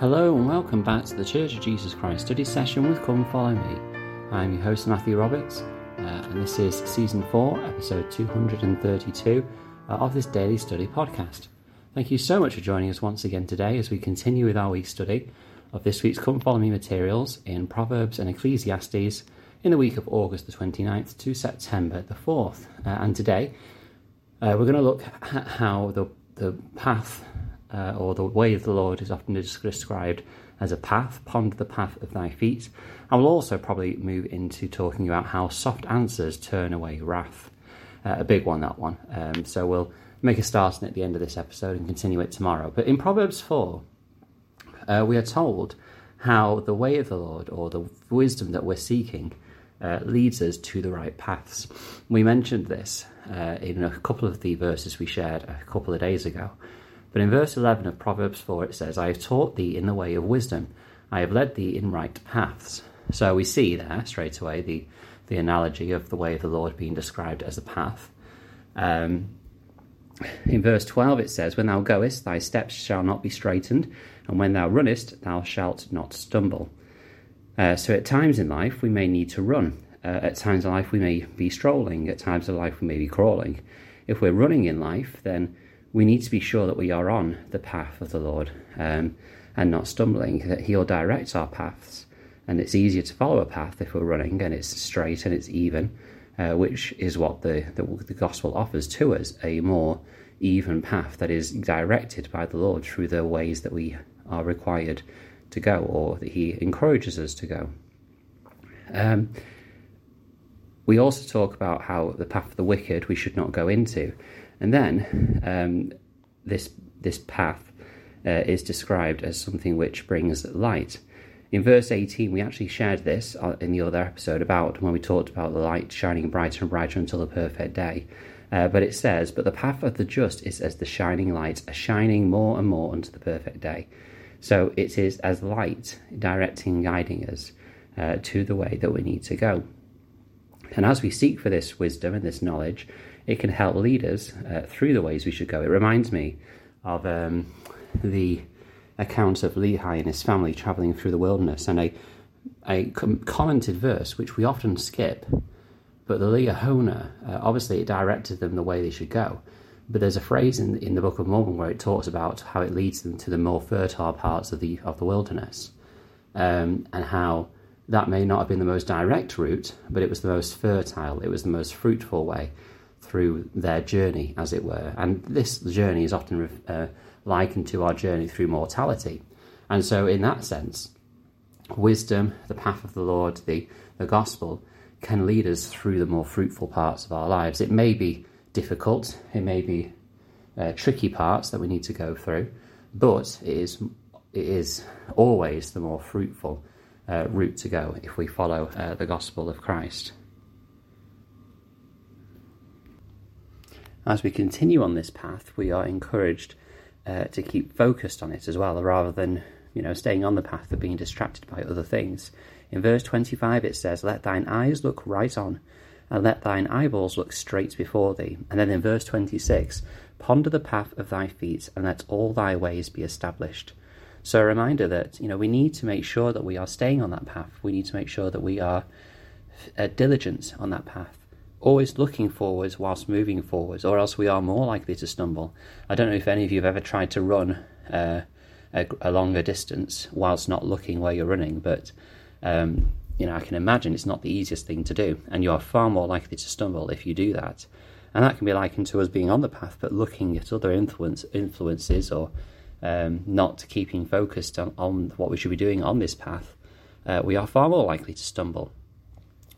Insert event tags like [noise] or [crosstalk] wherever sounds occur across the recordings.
Hello and welcome back to the Church of Jesus Christ study session with Come Follow Me. I'm your host Matthew Roberts, uh, and this is season 4, episode 232 uh, of this daily study podcast. Thank you so much for joining us once again today as we continue with our week study of this week's Come Follow Me materials in Proverbs and Ecclesiastes in the week of August the 29th to September the 4th. Uh, and today uh, we're going to look at how the, the path uh, or the way of the Lord is often described as a path, ponder the path of thy feet. And we'll also probably move into talking about how soft answers turn away wrath. Uh, a big one, that one. Um, so we'll make a start at the end of this episode and continue it tomorrow. But in Proverbs 4, uh, we are told how the way of the Lord or the wisdom that we're seeking uh, leads us to the right paths. We mentioned this uh, in a couple of the verses we shared a couple of days ago. But in verse 11 of Proverbs 4, it says, I have taught thee in the way of wisdom, I have led thee in right paths. So we see there straight away the, the analogy of the way of the Lord being described as a path. Um, in verse 12 it says, When thou goest, thy steps shall not be straitened, and when thou runnest, thou shalt not stumble. Uh, so at times in life we may need to run. Uh, at times in life we may be strolling. At times in life we may be crawling. If we're running in life, then we need to be sure that we are on the path of the Lord um, and not stumbling, that He'll direct our paths. And it's easier to follow a path if we're running and it's straight and it's even, uh, which is what the, the, the gospel offers to us a more even path that is directed by the Lord through the ways that we are required to go or that He encourages us to go. Um, we also talk about how the path of the wicked we should not go into. And then um, this this path uh, is described as something which brings light. In verse 18, we actually shared this uh, in the other episode about when we talked about the light shining brighter and brighter until the perfect day. Uh, but it says, But the path of the just is as the shining light, a shining more and more unto the perfect day. So it is as light directing and guiding us uh, to the way that we need to go. And as we seek for this wisdom and this knowledge, it can help lead us uh, through the ways we should go. It reminds me of um, the account of Lehi and his family traveling through the wilderness, and a, a commented verse which we often skip. But the Liahona, uh, obviously, it directed them the way they should go. But there's a phrase in, in the Book of Mormon where it talks about how it leads them to the more fertile parts of the of the wilderness, um, and how that may not have been the most direct route, but it was the most fertile, it was the most fruitful way through their journey, as it were. And this journey is often uh, likened to our journey through mortality. And so, in that sense, wisdom, the path of the Lord, the, the gospel, can lead us through the more fruitful parts of our lives. It may be difficult, it may be uh, tricky parts that we need to go through, but it is, it is always the more fruitful uh, route to go if we follow uh, the gospel of Christ. As we continue on this path, we are encouraged uh, to keep focused on it as well, rather than you know staying on the path but being distracted by other things. In verse 25 it says, Let thine eyes look right on, and let thine eyeballs look straight before thee. And then in verse 26, Ponder the path of thy feet, and let all thy ways be established. So a reminder that you know we need to make sure that we are staying on that path. We need to make sure that we are uh, diligent on that path always looking forwards whilst moving forwards, or else we are more likely to stumble. I don't know if any of you have ever tried to run uh, a, a, longer distance whilst not looking where you're running, but um, you know I can imagine it's not the easiest thing to do, and you are far more likely to stumble if you do that. And that can be likened to us being on the path, but looking at other influence influences or um, not keeping focused on, on, what we should be doing on this path. Uh, we are far more likely to stumble.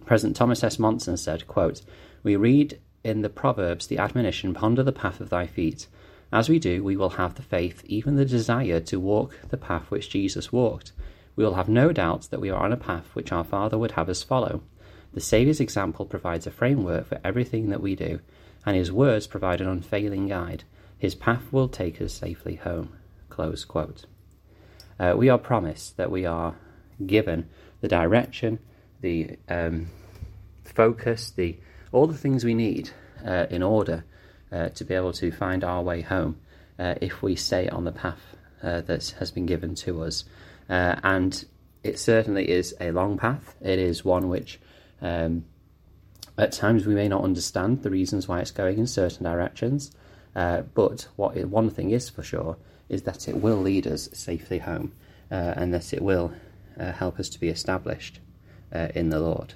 President Thomas S. Monson said, quote, We read in the Proverbs the admonition, Ponder the path of thy feet. As we do, we will have the faith, even the desire to walk the path which Jesus walked. We will have no doubt that we are on a path which our Father would have us follow. The Saviour's example provides a framework for everything that we do, and his words provide an unfailing guide. His path will take us safely home. Close quote. Uh, we are promised that we are given the direction the um, focus, the all the things we need uh, in order uh, to be able to find our way home uh, if we stay on the path uh, that has been given to us. Uh, and it certainly is a long path. It is one which um, at times we may not understand the reasons why it's going in certain directions. Uh, but what one thing is for sure is that it will lead us safely home uh, and that it will uh, help us to be established uh, in the Lord.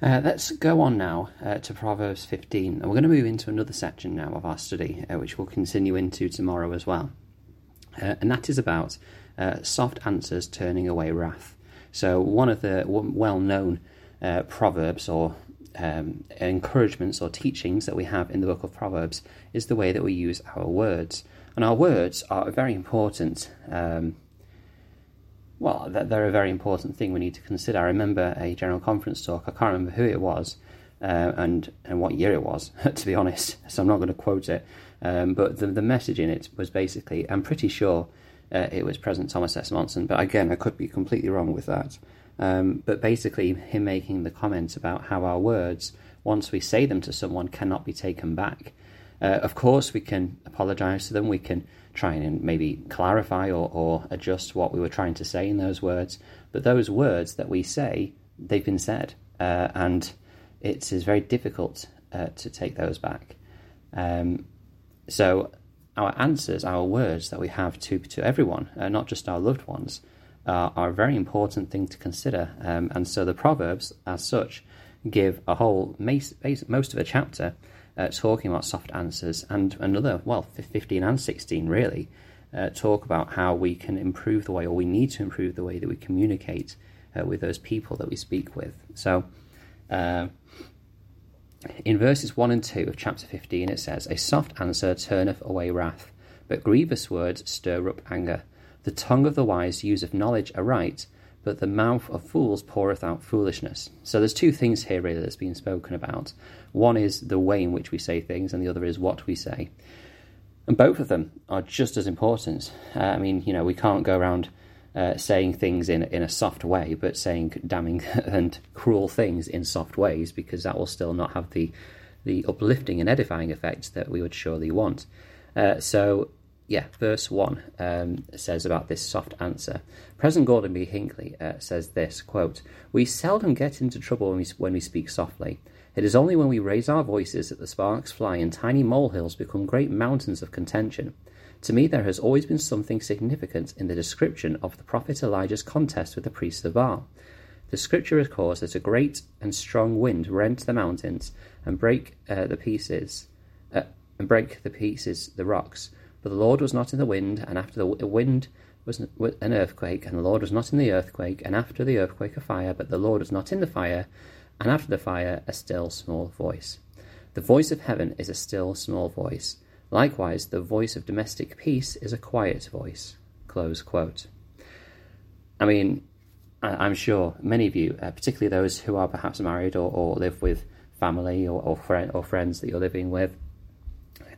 Uh, let's go on now uh, to Proverbs 15, and we're going to move into another section now of our study, uh, which we'll continue into tomorrow as well. And that is about soft answers turning away wrath. So, one of the well known proverbs or um, encouragements or teachings that we have in the book of Proverbs is the way that we use our words. And our words are a very important. Um, well, they're a very important thing we need to consider. I remember a general conference talk, I can't remember who it was uh, and, and what year it was, [laughs] to be honest, [laughs] so I'm not going to quote it. Um, but the, the message in it was basically, I'm pretty sure uh, it was President Thomas S. Monson, but again, I could be completely wrong with that. Um, but basically, him making the comment about how our words, once we say them to someone, cannot be taken back. Uh, of course, we can apologize to them, we can try and maybe clarify or, or adjust what we were trying to say in those words. But those words that we say, they've been said, uh, and it is very difficult uh, to take those back. Um, so, our answers, our words that we have to to everyone, uh, not just our loved ones, are a very important thing to consider. Um, and so, the proverbs, as such, give a whole most of a chapter uh, talking about soft answers, and another, well, 15 and 16 really, uh, talk about how we can improve the way, or we need to improve the way that we communicate uh, with those people that we speak with. So, uh, in verses 1 and 2 of chapter 15, it says, A soft answer turneth away wrath, but grievous words stir up anger. The tongue of the wise useth knowledge aright, but the mouth of fools poureth out foolishness. So there's two things here really that's being spoken about. One is the way in which we say things, and the other is what we say. And both of them are just as important. Uh, I mean, you know, we can't go around uh, saying things in in a soft way, but saying damning [laughs] and cruel things in soft ways, because that will still not have the the uplifting and edifying effect that we would surely want. Uh, so yeah, verse 1 um, says about this soft answer. President Gordon B. Hinckley uh, says this, quote, We seldom get into trouble when we, when we speak softly. It is only when we raise our voices that the sparks fly and tiny molehills become great mountains of contention. To me, there has always been something significant in the description of the prophet Elijah's contest with the priests of Baal. The scripture records that a great and strong wind rent the mountains and break uh, the pieces, uh, and break the pieces the rocks. But the Lord was not in the wind, and after the wind was an earthquake, and the Lord was not in the earthquake, and after the earthquake a fire, but the Lord was not in the fire, and after the fire a still small voice. The voice of heaven is a still small voice. Likewise, the voice of domestic peace is a quiet voice. Close quote. I mean, I'm sure many of you, uh, particularly those who are perhaps married or, or live with family or, or, friend, or friends that you're living with,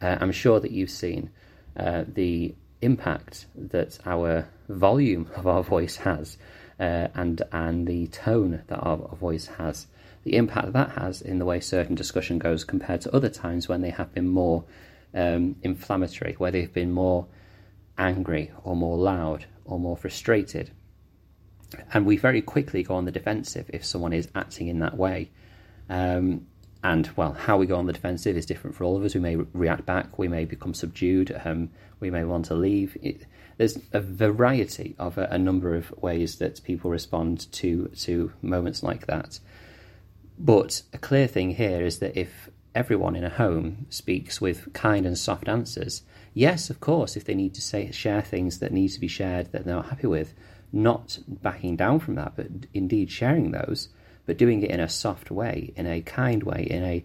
uh, I'm sure that you've seen uh, the impact that our volume of our voice has uh, and and the tone that our, our, voice has, the impact that has in the way certain discussion goes compared to other times when they have been more um, inflammatory, where they've been more angry or more loud or more frustrated. And we very quickly go on the defensive if someone is acting in that way. Um, and well, how we go on the defensive is different for all of us. We may react back, we may become subdued, um, we may want to leave. It, there's a variety of a, a, number of ways that people respond to to moments like that. But a clear thing here is that if everyone in a home speaks with kind and soft answers, yes, of course, if they need to say share things that need to be shared that they're not happy with, not backing down from that, but indeed sharing those but doing it in a soft way, in a kind way, in a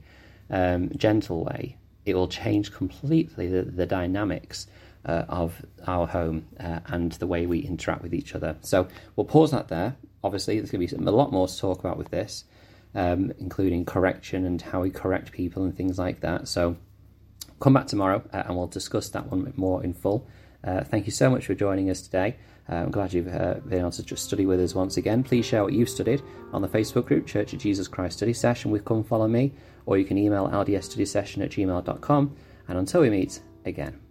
um, gentle way, it will change completely the, the dynamics uh, of our home uh, and the way we interact with each other. So we'll pause that there. Obviously, there's going to be a lot more to talk about with this, um, including correction and how we correct people and things like that. So come back tomorrow uh, and we'll discuss that one more in full. Uh, thank you so much for joining us today. Uh, I'm glad you've uh, been able to just study with us once again. Please share what you've studied on the Facebook group, Church of Jesus Christ Study Session with Come Follow Me, or you can email ldsstudysession at gmail.com. And until we meet again.